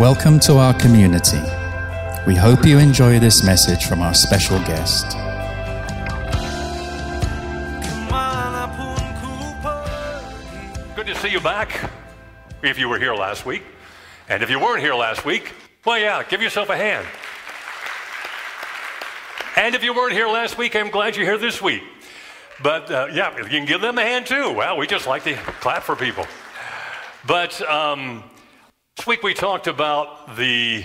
Welcome to our community. We hope you enjoy this message from our special guest. Good to see you back. If you were here last week. And if you weren't here last week, well, yeah, give yourself a hand. And if you weren't here last week, I'm glad you're here this week. But uh, yeah, you can give them a hand too. Well, we just like to clap for people. But um, this week we talked about the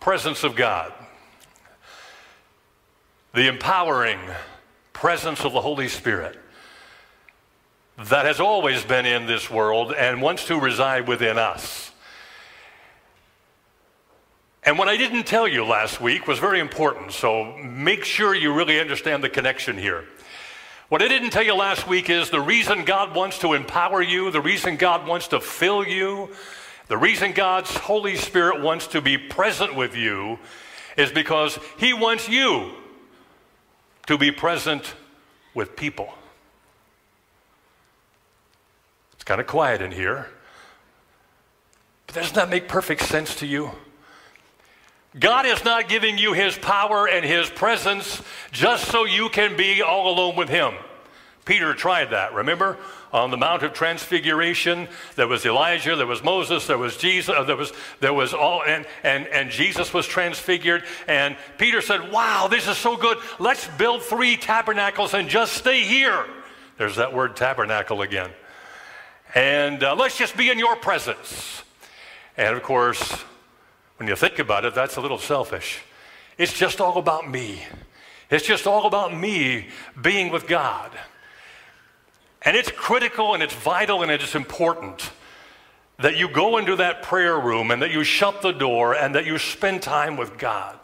presence of God, the empowering presence of the Holy Spirit that has always been in this world and wants to reside within us. And what I didn't tell you last week was very important, so make sure you really understand the connection here. What I didn't tell you last week is the reason God wants to empower you, the reason God wants to fill you, the reason God's Holy Spirit wants to be present with you is because He wants you to be present with people. It's kind of quiet in here. But doesn't that make perfect sense to you? God is not giving you his power and his presence just so you can be all alone with him. Peter tried that, remember? On the Mount of Transfiguration, there was Elijah, there was Moses, there was Jesus, uh, there was, there was all, and, and, and Jesus was transfigured. And Peter said, Wow, this is so good. Let's build three tabernacles and just stay here. There's that word tabernacle again. And uh, let's just be in your presence. And of course, when you think about it, that's a little selfish. It's just all about me. It's just all about me being with God. And it's critical and it's vital and it's important that you go into that prayer room and that you shut the door and that you spend time with God.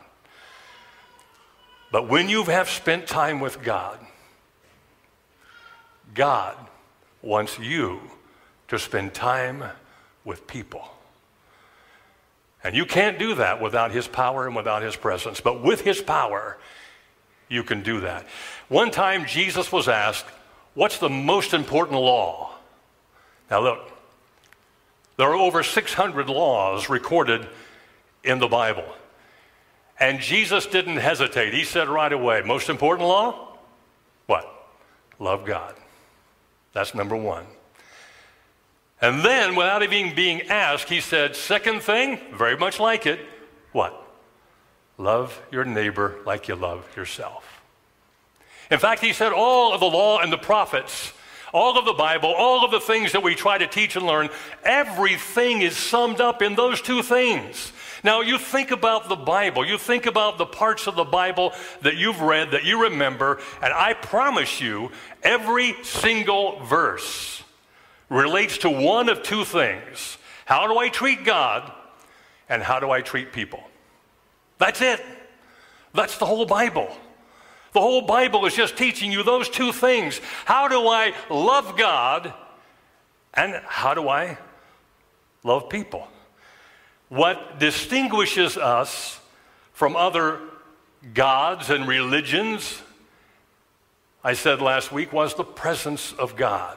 But when you have spent time with God, God wants you to spend time with people. And you can't do that without His power and without His presence. But with His power, you can do that. One time, Jesus was asked, What's the most important law? Now, look, there are over 600 laws recorded in the Bible. And Jesus didn't hesitate. He said right away, Most important law? What? Love God. That's number one. And then, without even being asked, he said, Second thing, very much like it, what? Love your neighbor like you love yourself. In fact, he said all of the law and the prophets, all of the Bible, all of the things that we try to teach and learn, everything is summed up in those two things. Now, you think about the Bible, you think about the parts of the Bible that you've read, that you remember, and I promise you, every single verse relates to one of two things how do I treat God, and how do I treat people? That's it. That's the whole Bible. The whole Bible is just teaching you those two things. How do I love God, and how do I love people? What distinguishes us from other gods and religions, I said last week, was the presence of God.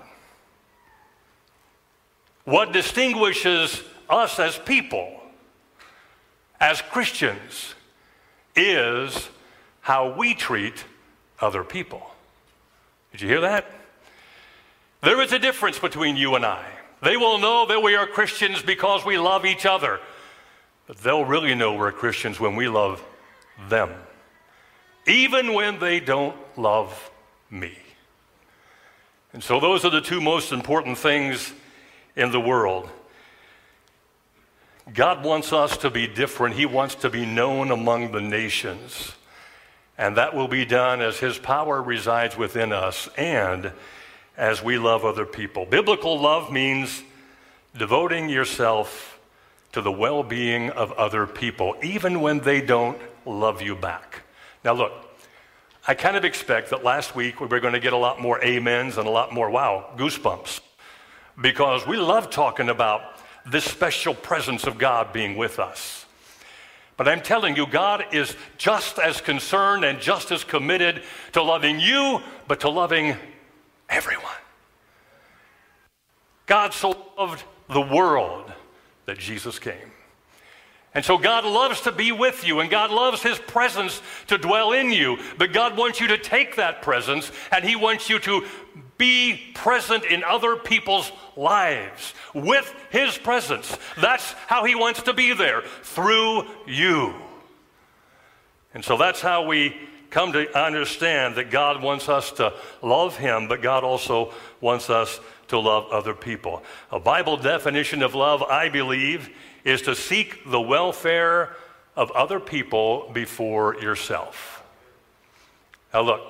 What distinguishes us as people, as Christians, is how we treat other people. Did you hear that? There is a difference between you and I. They will know that we are Christians because we love each other, but they'll really know we're Christians when we love them, even when they don't love me. And so, those are the two most important things in the world. God wants us to be different. He wants to be known among the nations. And that will be done as His power resides within us and as we love other people. Biblical love means devoting yourself to the well being of other people, even when they don't love you back. Now, look, I kind of expect that last week we were going to get a lot more amens and a lot more wow, goosebumps because we love talking about this special presence of God being with us. But I'm telling you, God is just as concerned and just as committed to loving you, but to loving everyone. God so loved the world that Jesus came. And so God loves to be with you, and God loves His presence to dwell in you. But God wants you to take that presence, and He wants you to be present in other people's lives with His presence. That's how He wants to be there, through you. And so that's how we come to understand that God wants us to love Him, but God also wants us to love other people. A Bible definition of love, I believe, is to seek the welfare of other people before yourself. Now, look,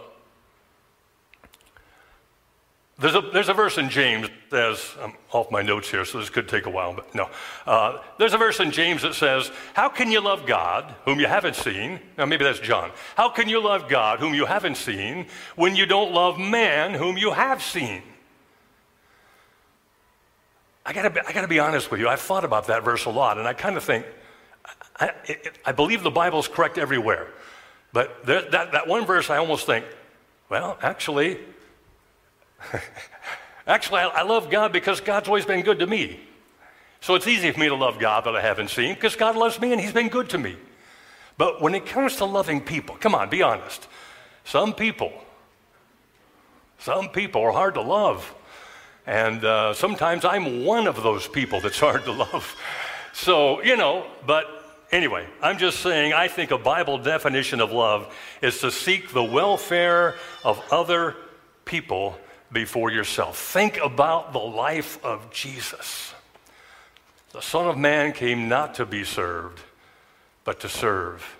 there's a, there's a verse in James that says, I'm off my notes here, so this could take a while, but no. Uh, there's a verse in James that says, How can you love God, whom you haven't seen? Now, maybe that's John. How can you love God, whom you haven't seen, when you don't love man, whom you have seen? I gotta, be, I gotta be honest with you. I've thought about that verse a lot, and I kind of think, I, I, believe the Bible's correct everywhere. But there, that, that one verse, I almost think, well, actually, actually, I, I love God because God's always been good to me. So it's easy for me to love God that I haven't seen because God loves me and He's been good to me. But when it comes to loving people, come on, be honest. Some people, some people are hard to love. And uh, sometimes I'm one of those people that's hard to love. So, you know, but anyway, I'm just saying I think a Bible definition of love is to seek the welfare of other people before yourself. Think about the life of Jesus. The Son of Man came not to be served, but to serve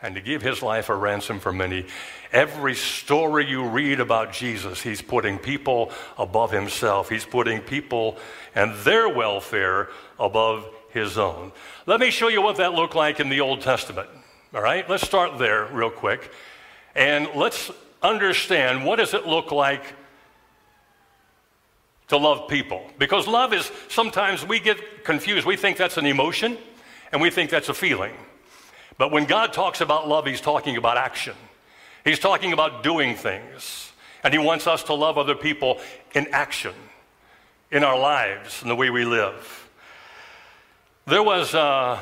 and to give his life a ransom for many. Every story you read about Jesus, he's putting people above himself. He's putting people and their welfare above his own. Let me show you what that looked like in the Old Testament. All right, let's start there real quick. And let's understand what does it look like to love people? Because love is sometimes we get confused. We think that's an emotion and we think that's a feeling. But when God talks about love, He's talking about action. He's talking about doing things. And He wants us to love other people in action, in our lives, in the way we live. There was a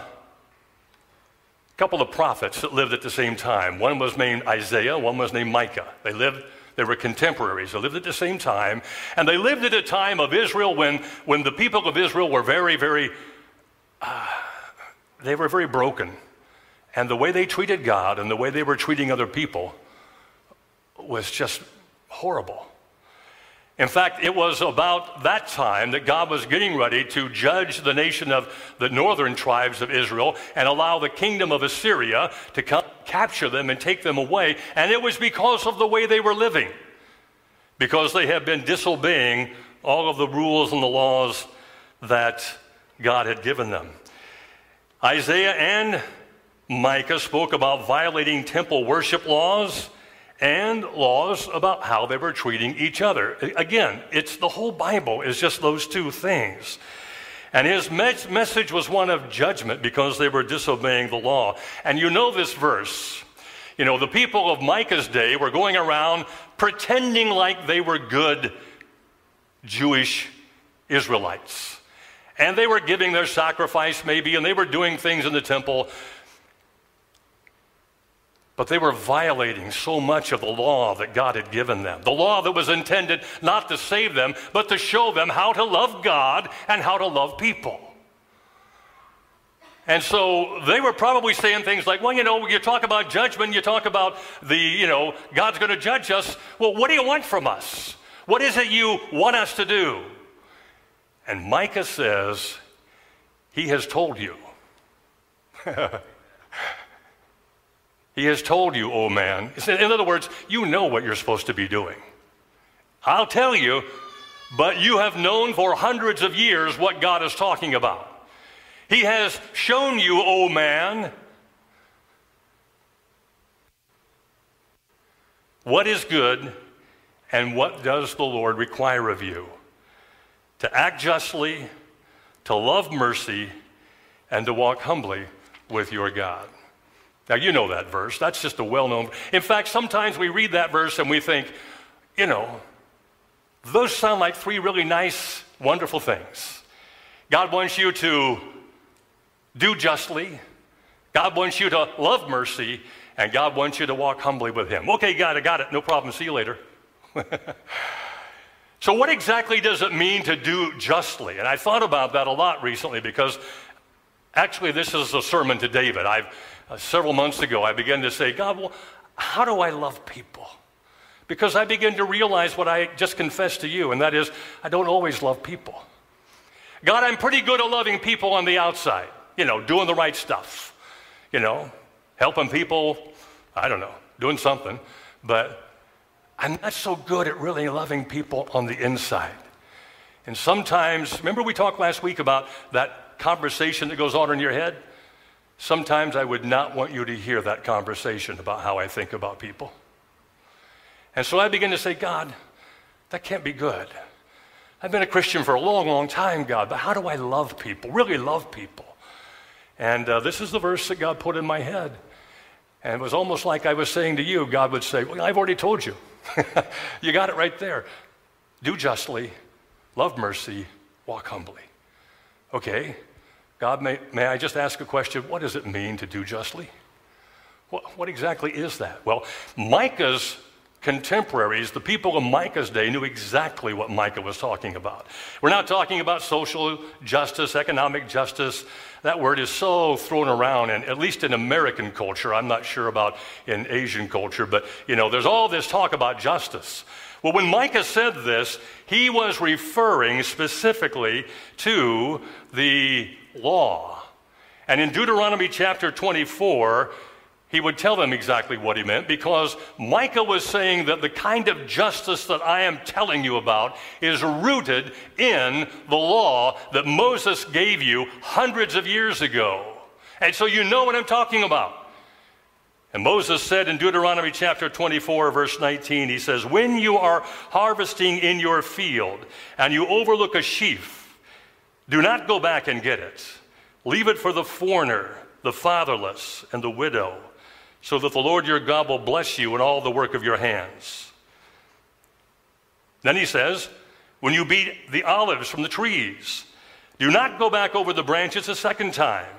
couple of prophets that lived at the same time. One was named Isaiah, one was named Micah. They lived they were contemporaries. They lived at the same time. And they lived at a time of Israel when, when the people of Israel were very, very, uh, they were very broken. And the way they treated God and the way they were treating other people was just horrible. In fact, it was about that time that God was getting ready to judge the nation of the northern tribes of Israel and allow the kingdom of Assyria to come capture them and take them away. And it was because of the way they were living, because they had been disobeying all of the rules and the laws that God had given them. Isaiah and Micah spoke about violating temple worship laws and laws about how they were treating each other. Again, it's the whole Bible is just those two things. And his me- message was one of judgment because they were disobeying the law. And you know this verse. You know, the people of Micah's day were going around pretending like they were good Jewish Israelites. And they were giving their sacrifice, maybe, and they were doing things in the temple but they were violating so much of the law that God had given them. The law that was intended not to save them, but to show them how to love God and how to love people. And so they were probably saying things like, well, you know, you talk about judgment, you talk about the, you know, God's going to judge us. Well, what do you want from us? What is it you want us to do? And Micah says, He has told you. He has told you, oh man. In other words, you know what you're supposed to be doing. I'll tell you, but you have known for hundreds of years what God is talking about. He has shown you, oh man, what is good and what does the Lord require of you? To act justly, to love mercy, and to walk humbly with your God. Now, you know that verse. That's just a well known. In fact, sometimes we read that verse and we think, you know, those sound like three really nice, wonderful things. God wants you to do justly. God wants you to love mercy, and God wants you to walk humbly with Him. Okay, God, I got it. No problem. See you later. so, what exactly does it mean to do justly? And I thought about that a lot recently because actually, this is a sermon to David. I've uh, several months ago, I began to say, God, well, how do I love people? Because I begin to realize what I just confessed to you, and that is, I don't always love people. God, I'm pretty good at loving people on the outside, you know, doing the right stuff, you know, helping people, I don't know, doing something. But I'm not so good at really loving people on the inside. And sometimes, remember we talked last week about that conversation that goes on in your head? Sometimes I would not want you to hear that conversation about how I think about people. And so I begin to say, God, that can't be good. I've been a Christian for a long, long time, God, but how do I love people, really love people? And uh, this is the verse that God put in my head. And it was almost like I was saying to you, God would say, Well, I've already told you. you got it right there. Do justly, love mercy, walk humbly. Okay, God, may, may I just ask a question? What does it mean to do justly? What, what exactly is that? Well, Micah's contemporaries, the people of Micah's day, knew exactly what Micah was talking about. We're not talking about social justice, economic justice. That word is so thrown around, and at least in American culture, I'm not sure about in Asian culture, but you know, there's all this talk about justice. Well, when Micah said this, he was referring specifically to the law. And in Deuteronomy chapter 24, he would tell them exactly what he meant because Micah was saying that the kind of justice that I am telling you about is rooted in the law that Moses gave you hundreds of years ago. And so you know what I'm talking about. And Moses said in Deuteronomy chapter 24, verse 19, he says, When you are harvesting in your field and you overlook a sheaf, do not go back and get it. Leave it for the foreigner, the fatherless, and the widow so that the Lord your God will bless you in all the work of your hands. Then he says, When you beat the olives from the trees, do not go back over the branches a second time.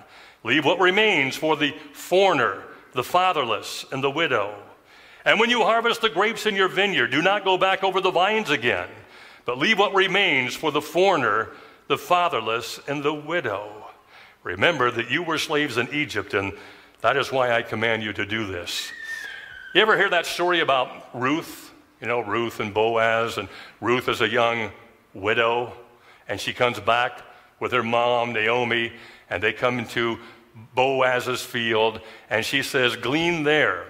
Leave what remains for the foreigner, the fatherless, and the widow. And when you harvest the grapes in your vineyard, do not go back over the vines again, but leave what remains for the foreigner, the fatherless, and the widow. Remember that you were slaves in Egypt, and that is why I command you to do this. You ever hear that story about Ruth? You know, Ruth and Boaz, and Ruth is a young widow, and she comes back with her mom, Naomi, and they come into Boaz's field, and she says, Glean there.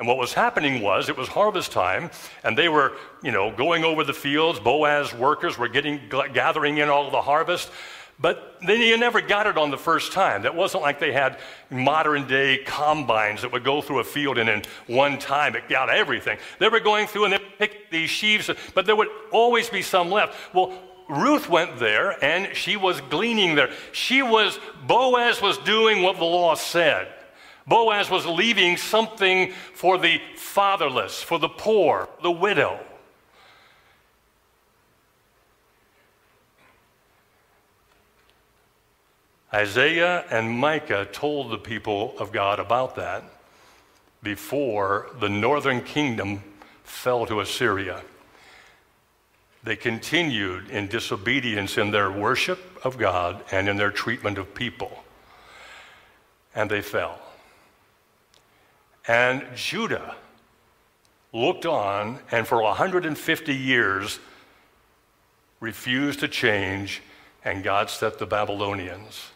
And what was happening was it was harvest time, and they were, you know, going over the fields. Boaz workers were getting gathering in all the harvest. But then you never got it on the first time. That wasn't like they had modern day combines that would go through a field and in one time it got everything. They were going through and they picked these sheaves, but there would always be some left. Well, Ruth went there and she was gleaning there. She was, Boaz was doing what the law said. Boaz was leaving something for the fatherless, for the poor, the widow. Isaiah and Micah told the people of God about that before the northern kingdom fell to Assyria. They continued in disobedience in their worship of God and in their treatment of people. And they fell. And Judah looked on and for 150 years refused to change, and God set the Babylonians.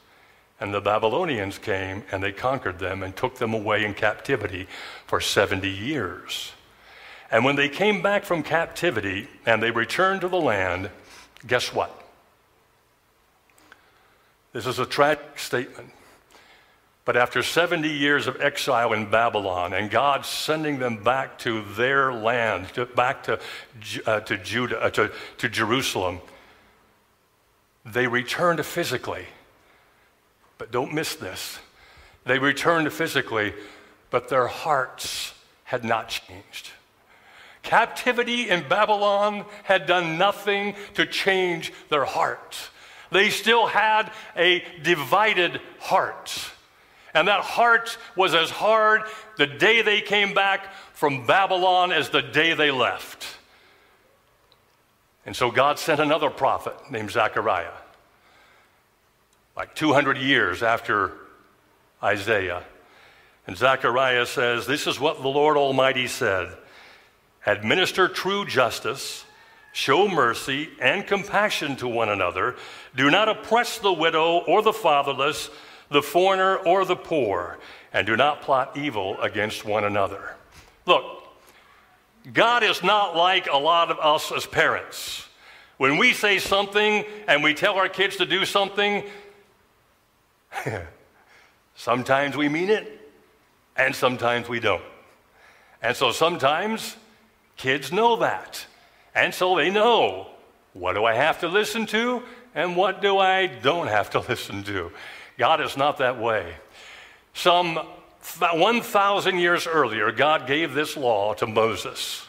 And the Babylonians came and they conquered them and took them away in captivity for 70 years. And when they came back from captivity and they returned to the land, guess what? This is a tragic statement. But after 70 years of exile in Babylon and God sending them back to their land, to, back to, uh, to Judah, uh, to, to Jerusalem, they returned physically. But don't miss this. They returned physically, but their hearts had not changed. Captivity in Babylon had done nothing to change their hearts. They still had a divided heart. And that heart was as hard the day they came back from Babylon as the day they left. And so God sent another prophet named Zechariah, like 200 years after Isaiah. And Zechariah says, This is what the Lord Almighty said Administer true justice, show mercy and compassion to one another. Do not oppress the widow or the fatherless, the foreigner or the poor, and do not plot evil against one another. Look, God is not like a lot of us as parents. When we say something and we tell our kids to do something, sometimes we mean it and sometimes we don't. And so sometimes kids know that. And so they know what do I have to listen to and what do I don't have to listen to. God is not that way. Some 1,000 years earlier, God gave this law to Moses,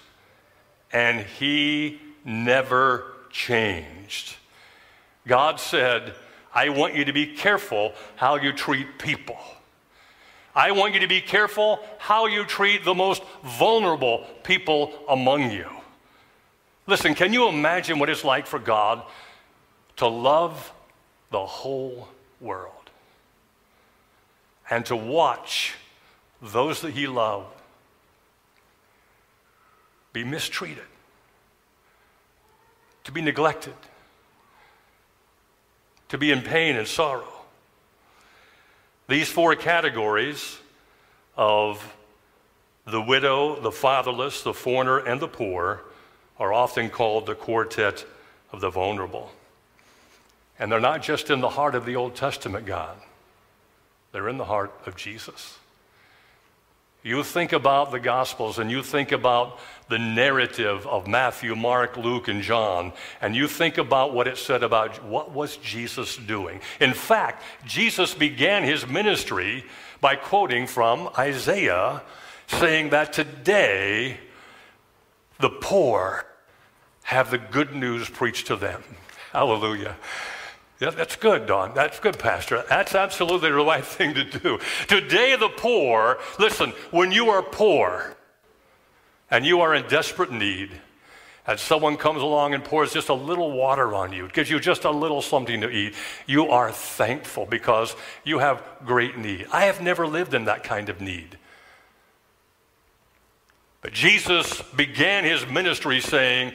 and he never changed. God said, I want you to be careful how you treat people. I want you to be careful how you treat the most vulnerable people among you. Listen, can you imagine what it's like for God to love the whole world and to watch those that he loved be mistreated, to be neglected, to be in pain and sorrow. These four categories of the widow, the fatherless, the foreigner, and the poor are often called the quartet of the vulnerable. And they're not just in the heart of the Old Testament God, they're in the heart of Jesus. You think about the Gospels and you think about the narrative of Matthew, Mark, Luke, and John, and you think about what it said about what was Jesus doing. In fact, Jesus began his ministry by quoting from Isaiah, saying that today the poor have the good news preached to them. Hallelujah. Yeah, that's good, Don. That's good, Pastor. That's absolutely the right thing to do. Today, the poor, listen, when you are poor and you are in desperate need, and someone comes along and pours just a little water on you, gives you just a little something to eat, you are thankful because you have great need. I have never lived in that kind of need. But Jesus began his ministry saying,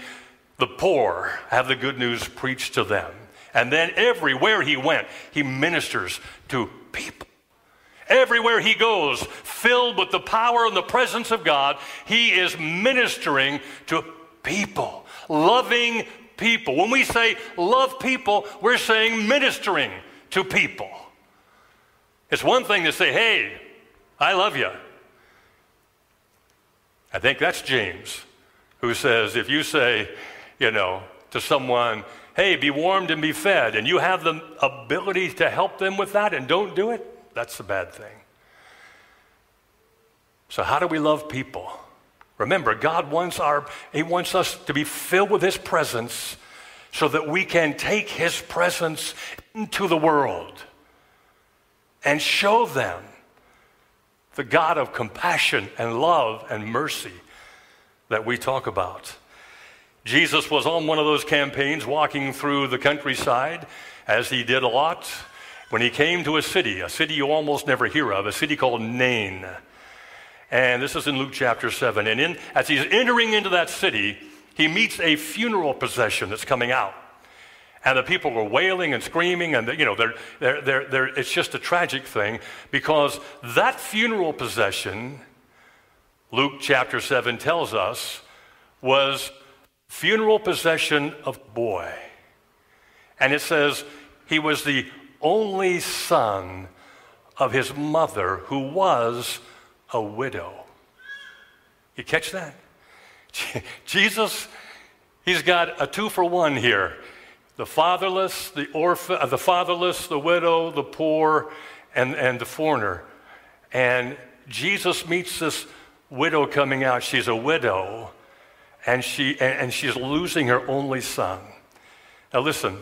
The poor have the good news preached to them. And then everywhere he went, he ministers to people. Everywhere he goes, filled with the power and the presence of God, he is ministering to people, loving people. When we say love people, we're saying ministering to people. It's one thing to say, hey, I love you. I think that's James, who says, if you say, you know, to someone, hey, be warmed and be fed, and you have the ability to help them with that and don't do it, that's the bad thing. So, how do we love people? Remember, God wants, our, he wants us to be filled with His presence so that we can take His presence into the world and show them the God of compassion and love and mercy that we talk about. Jesus was on one of those campaigns walking through the countryside, as he did a lot, when he came to a city, a city you almost never hear of, a city called Nain. And this is in Luke chapter 7. And in, as he's entering into that city, he meets a funeral procession that's coming out. And the people were wailing and screaming, and you know, they're, they're, they're, they're, it's just a tragic thing because that funeral procession, Luke chapter 7 tells us, was funeral possession of boy. And it says he was the only son of his mother who was a widow. You catch that? Jesus, he's got a two for one here. The fatherless, the orphan, uh, the fatherless, the widow, the poor, and, and the foreigner. And Jesus meets this widow coming out. She's a widow and, she, and she's losing her only son. Now, listen,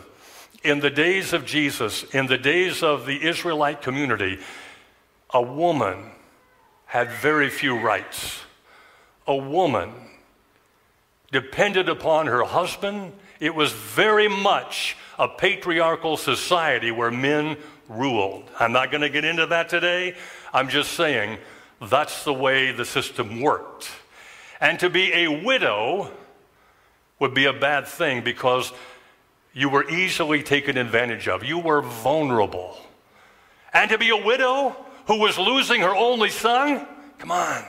In the days of Jesus, in the days of the Israelite community, a woman had very few rights. A woman depended upon her husband. It was very much a patriarchal society where men ruled. I'm not going to get into that today. I'm just saying that's the way the system worked. And to be a widow would be a bad thing because you were easily taken advantage of. You were vulnerable. And to be a widow who was losing her only son, come on.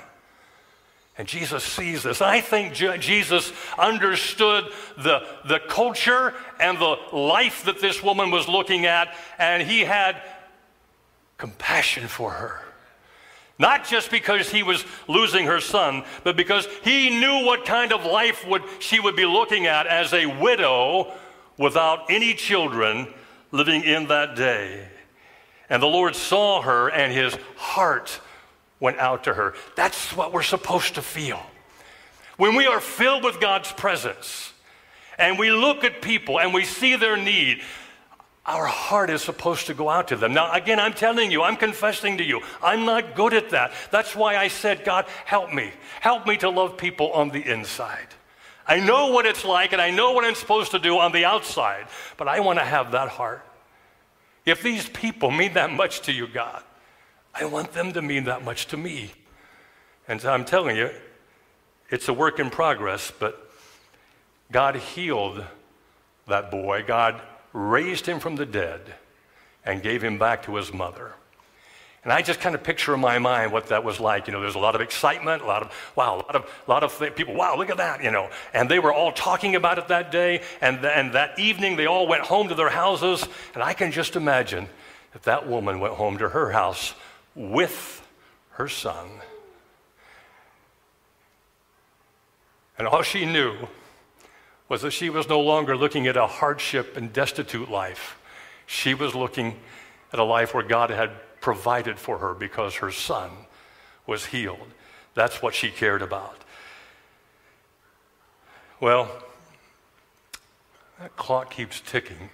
And Jesus sees this. I think Jesus understood the, the culture and the life that this woman was looking at, and he had compassion for her. Not just because he was losing her son, but because he knew what kind of life would, she would be looking at as a widow without any children living in that day. And the Lord saw her, and his heart went out to her. That's what we're supposed to feel. When we are filled with God's presence, and we look at people and we see their need, our heart is supposed to go out to them. Now, again, I'm telling you, I'm confessing to you, I'm not good at that. That's why I said, God, help me. Help me to love people on the inside. I know what it's like and I know what I'm supposed to do on the outside, but I want to have that heart. If these people mean that much to you, God, I want them to mean that much to me. And I'm telling you, it's a work in progress, but God healed that boy. God raised him from the dead and gave him back to his mother. And I just kind of picture in my mind what that was like. You know, there's a lot of excitement, a lot of, wow, a lot of, a lot of th- people, wow, look at that, you know. And they were all talking about it that day. And, th- and that evening, they all went home to their houses. And I can just imagine that that woman went home to her house with her son. And all she knew was that she was no longer looking at a hardship and destitute life. She was looking at a life where God had provided for her because her son was healed. That's what she cared about. Well, that clock keeps ticking,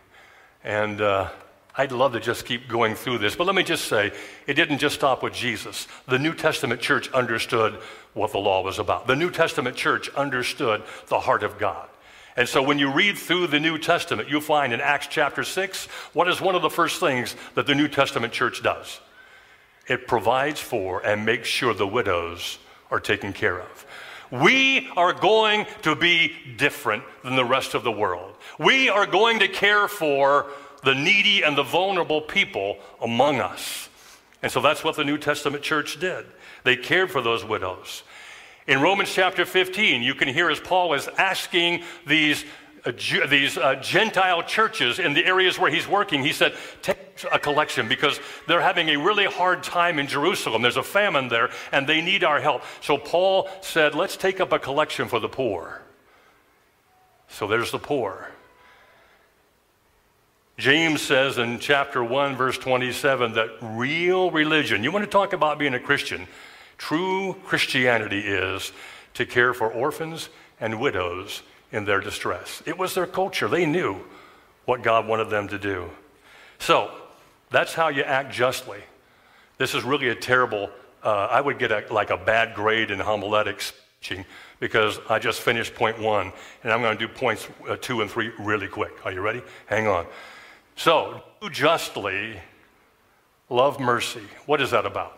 and uh, I'd love to just keep going through this, but let me just say it didn't just stop with Jesus. The New Testament church understood what the law was about, the New Testament church understood the heart of God. And so when you read through the New Testament, you'll find in Acts chapter 6, what is one of the first things that the New Testament church does? It provides for and makes sure the widows are taken care of. We are going to be different than the rest of the world. We are going to care for the needy and the vulnerable people among us. And so that's what the New Testament church did. They cared for those widows. In Romans chapter 15, you can hear as Paul is asking these, uh, these uh, Gentile churches in the areas where he's working, he said, Take a collection because they're having a really hard time in Jerusalem. There's a famine there and they need our help. So Paul said, Let's take up a collection for the poor. So there's the poor. James says in chapter 1, verse 27, that real religion, you want to talk about being a Christian, True Christianity is to care for orphans and widows in their distress. It was their culture. They knew what God wanted them to do. So, that's how you act justly. This is really a terrible, uh, I would get a, like a bad grade in homiletics teaching because I just finished point one, and I'm going to do points uh, two and three really quick. Are you ready? Hang on. So, do justly, love mercy. What is that about?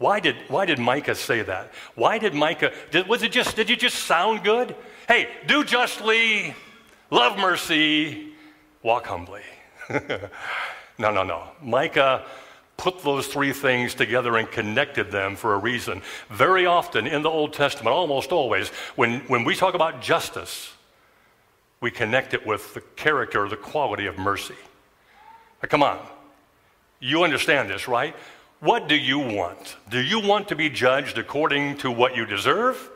Why did, why did Micah say that? Why did Micah, did, was it just, did you just sound good? Hey, do justly, love mercy, walk humbly. no, no, no. Micah put those three things together and connected them for a reason. Very often in the Old Testament, almost always, when, when we talk about justice, we connect it with the character, the quality of mercy. Now, come on. You understand this, right? What do you want? Do you want to be judged according to what you deserve,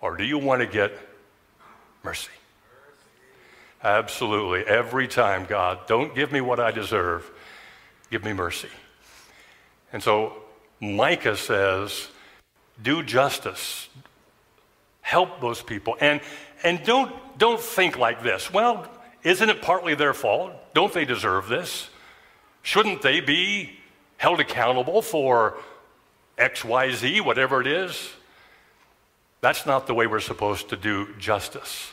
or do you want to get mercy? Absolutely. Every time, God, don't give me what I deserve, give me mercy. And so Micah says, do justice, help those people, and, and don't, don't think like this. Well, Isn't it partly their fault? Don't they deserve this? Shouldn't they be held accountable for XYZ, whatever it is? That's not the way we're supposed to do justice.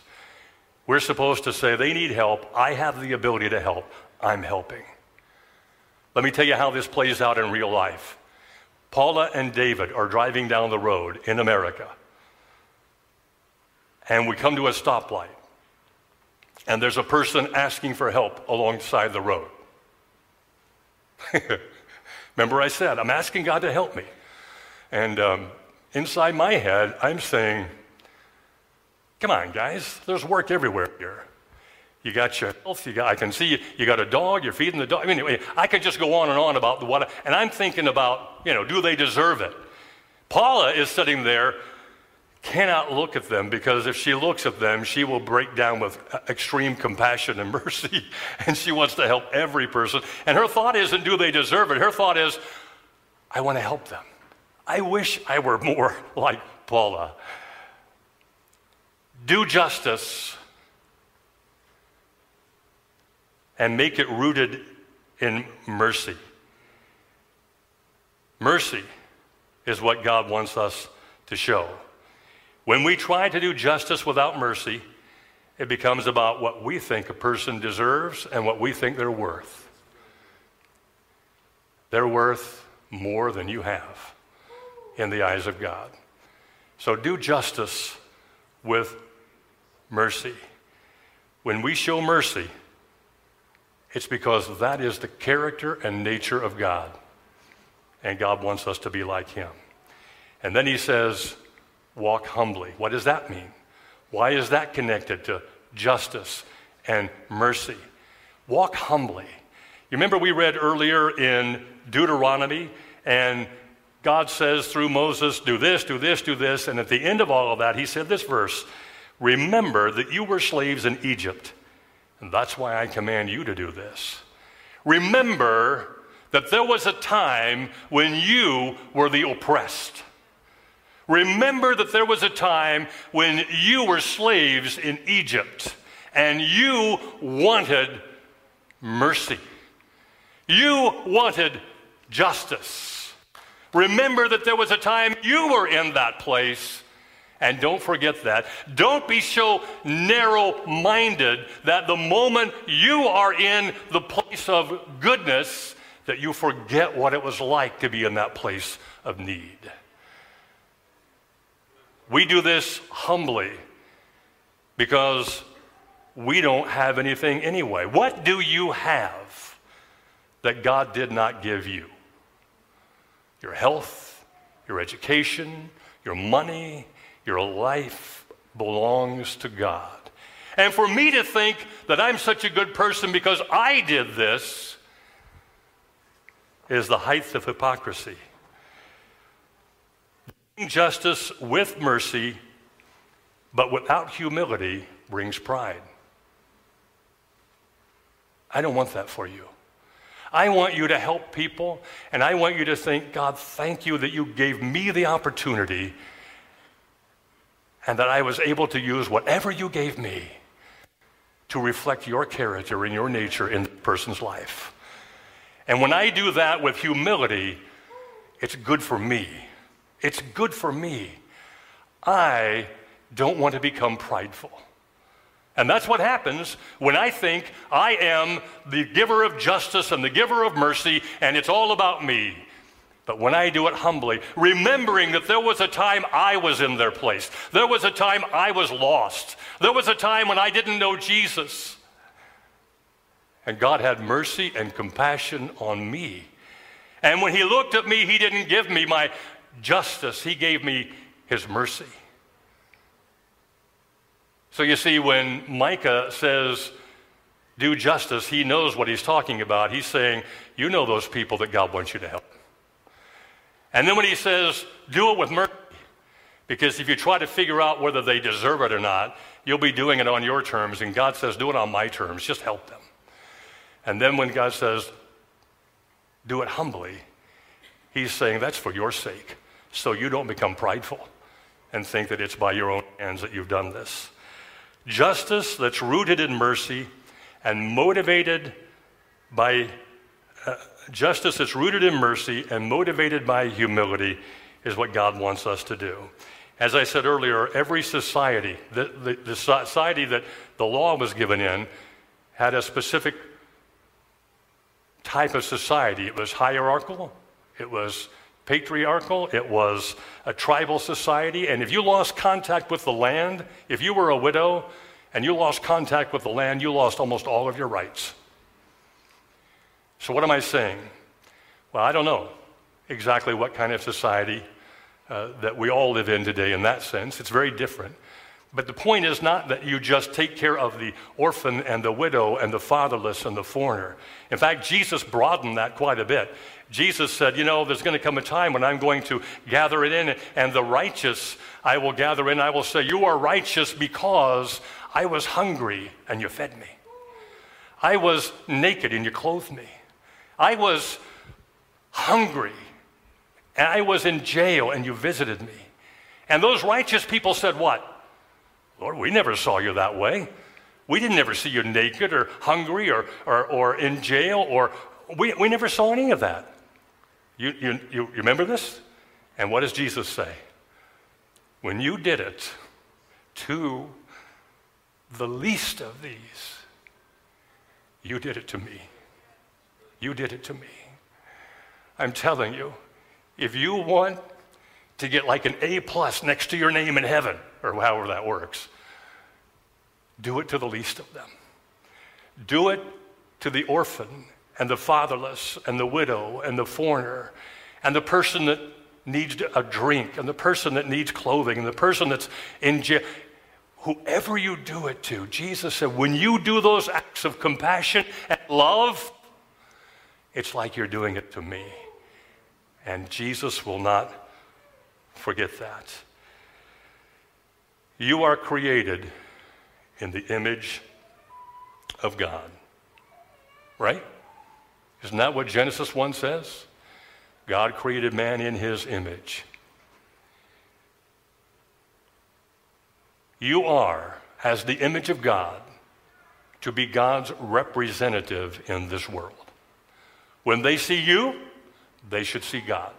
We're supposed to say, they need help. I have the ability to help. I'm helping. Let me tell you how this plays out in real life. Paula and David are driving down the road in America. And we come to a stoplight. And there's a person asking for help alongside the road. Remember, I said, I'm asking God to help me. And um, inside my head, I'm saying, Come on, guys, there's work everywhere here. You got your health, you got, I can see you, you got a dog, you're feeding the dog. I mean, I could just go on and on about the what, and I'm thinking about, you know, do they deserve it? Paula is sitting there, cannot look at them because if she looks at them, she will break down with extreme compassion and mercy, and she wants to help every person. And her thought isn't, do they deserve it? Her thought is, I want to help them. I wish I were more like Paula. Do justice and make it rooted in mercy. Mercy is what God wants us to show. When we try to do justice without mercy, it becomes about what we think a person deserves and what we think they're worth. They're worth more than you have in the eyes of God. So do justice with mercy. When we show mercy, it's because that is the character and nature of God. And God wants us to be like Him. And then He says, walk humbly. What does that mean? Why is that connected to justice and mercy? Walk humbly. You remember we read earlier in Deuteronomy, and God says through Moses, do this, do this, do this. And at the end of all of that, He said this verse Remember that you were slaves in Egypt and that's why I command you to do this. Remember that there was a time when you were the oppressed. Remember that there was a time when you were slaves in Egypt and you wanted mercy. You wanted justice. Remember that there was a time you were in that place and don't forget that. Don't be so narrow minded that the moment you are in the place of goodness, that you forget what it was like to be in that place of need. We do this humbly because we don't have anything anyway. What do you have that God did not give you? Your health, your education, your money, your life belongs to God. And for me to think that I'm such a good person because I did this is the height of hypocrisy. Justice with mercy, but without humility, brings pride. I don't want that for you. I want you to help people, and I want you to think, God, thank you that you gave me the opportunity and that I was able to use whatever you gave me to reflect your character and your nature in the person's life. And when I do that with humility, it's good for me. It's good for me. I don't want to become prideful. And that's what happens when I think I am the giver of justice and the giver of mercy, and it's all about me. But when I do it humbly, remembering that there was a time I was in their place, there was a time I was lost, there was a time when I didn't know Jesus. And God had mercy and compassion on me. And when He looked at me, He didn't give me my justice, He gave me His mercy. So you see, when Micah says, do justice, he knows what he's talking about. He's saying, You know those people that God wants you to help. And then when he says, do it with mercy, because if you try to figure out whether they deserve it or not, you'll be doing it on your terms. And God says, do it on my terms, just help them. And then when God says, do it humbly, he's saying that's for your sake, so you don't become prideful and think that it's by your own hands that you've done this. Justice that's rooted in mercy and motivated by uh, justice that's rooted in mercy and motivated by humility is what God wants us to do. As I said earlier, every society, the, the, the society that the law was given in, had a specific type of society. It was hierarchical, it was patriarchal, it was a tribal society. And if you lost contact with the land, if you were a widow and you lost contact with the land, you lost almost all of your rights. So, what am I saying? Well, I don't know exactly what kind of society uh, that we all live in today in that sense. It's very different. But the point is not that you just take care of the orphan and the widow and the fatherless and the foreigner. In fact, Jesus broadened that quite a bit. Jesus said, You know, there's going to come a time when I'm going to gather it in, and the righteous I will gather in. I will say, You are righteous because I was hungry and you fed me. I was naked and you clothed me. I was hungry and I was in jail and you visited me. And those righteous people said, What? Lord, we never saw you that way. We didn't ever see you naked or hungry or, or, or in jail, or we, we never saw any of that. You, you, you remember this? And what does Jesus say? When you did it to the least of these, you did it to me. You did it to me. I'm telling you, if you want to get like an A plus next to your name in heaven, or however that works, do it to the least of them. Do it to the orphan and the fatherless and the widow and the foreigner and the person that needs a drink and the person that needs clothing and the person that's in jail. Whoever you do it to, Jesus said, when you do those acts of compassion and love, it's like you're doing it to me. And Jesus will not forget that. You are created in the image of God. Right? Isn't that what Genesis 1 says? God created man in his image. You are, as the image of God, to be God's representative in this world. When they see you, they should see God.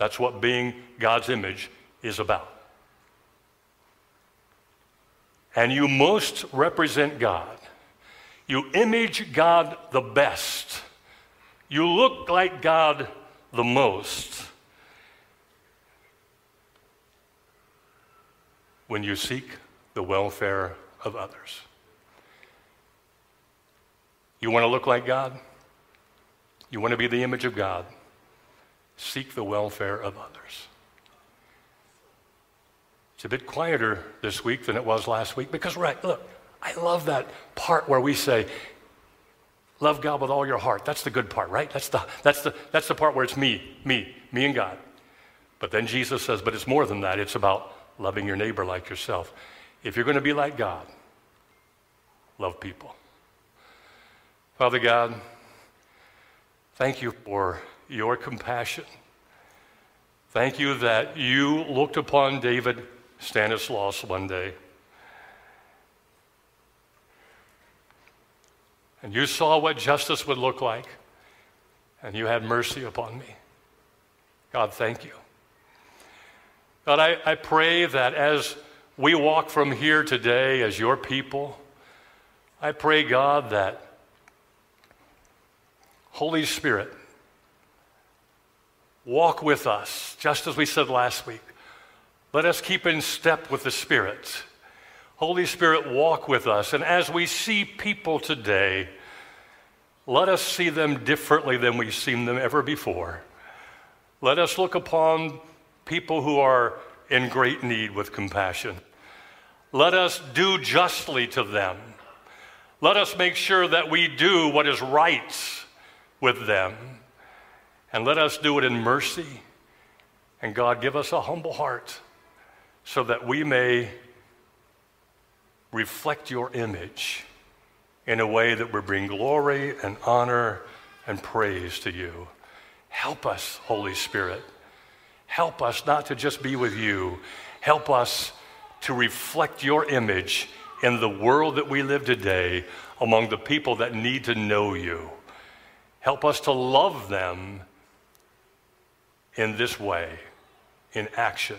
That's what being God's image is about. And you most represent God. You image God the best. You look like God the most when you seek the welfare of others. You want to look like God? You want to be the image of God? Seek the welfare of others. It's a bit quieter this week than it was last week because, right, look, I love that part where we say, love God with all your heart. That's the good part, right? That's the, that's the, that's the part where it's me, me, me and God. But then Jesus says, but it's more than that. It's about loving your neighbor like yourself. If you're going to be like God, love people. Father God, thank you for your compassion. Thank you that you looked upon David Stanislaus one day. And you saw what justice would look like, and you had mercy upon me. God, thank you. God, I, I pray that as we walk from here today as your people, I pray, God, that Holy Spirit, walk with us, just as we said last week. Let us keep in step with the Spirit. Holy Spirit, walk with us. And as we see people today, let us see them differently than we've seen them ever before. Let us look upon people who are in great need with compassion. Let us do justly to them. Let us make sure that we do what is right with them. And let us do it in mercy. And God, give us a humble heart so that we may reflect your image in a way that will bring glory and honor and praise to you. Help us, Holy Spirit. Help us not to just be with you. Help us to reflect your image in the world that we live today among the people that need to know you. Help us to love them in this way, in action.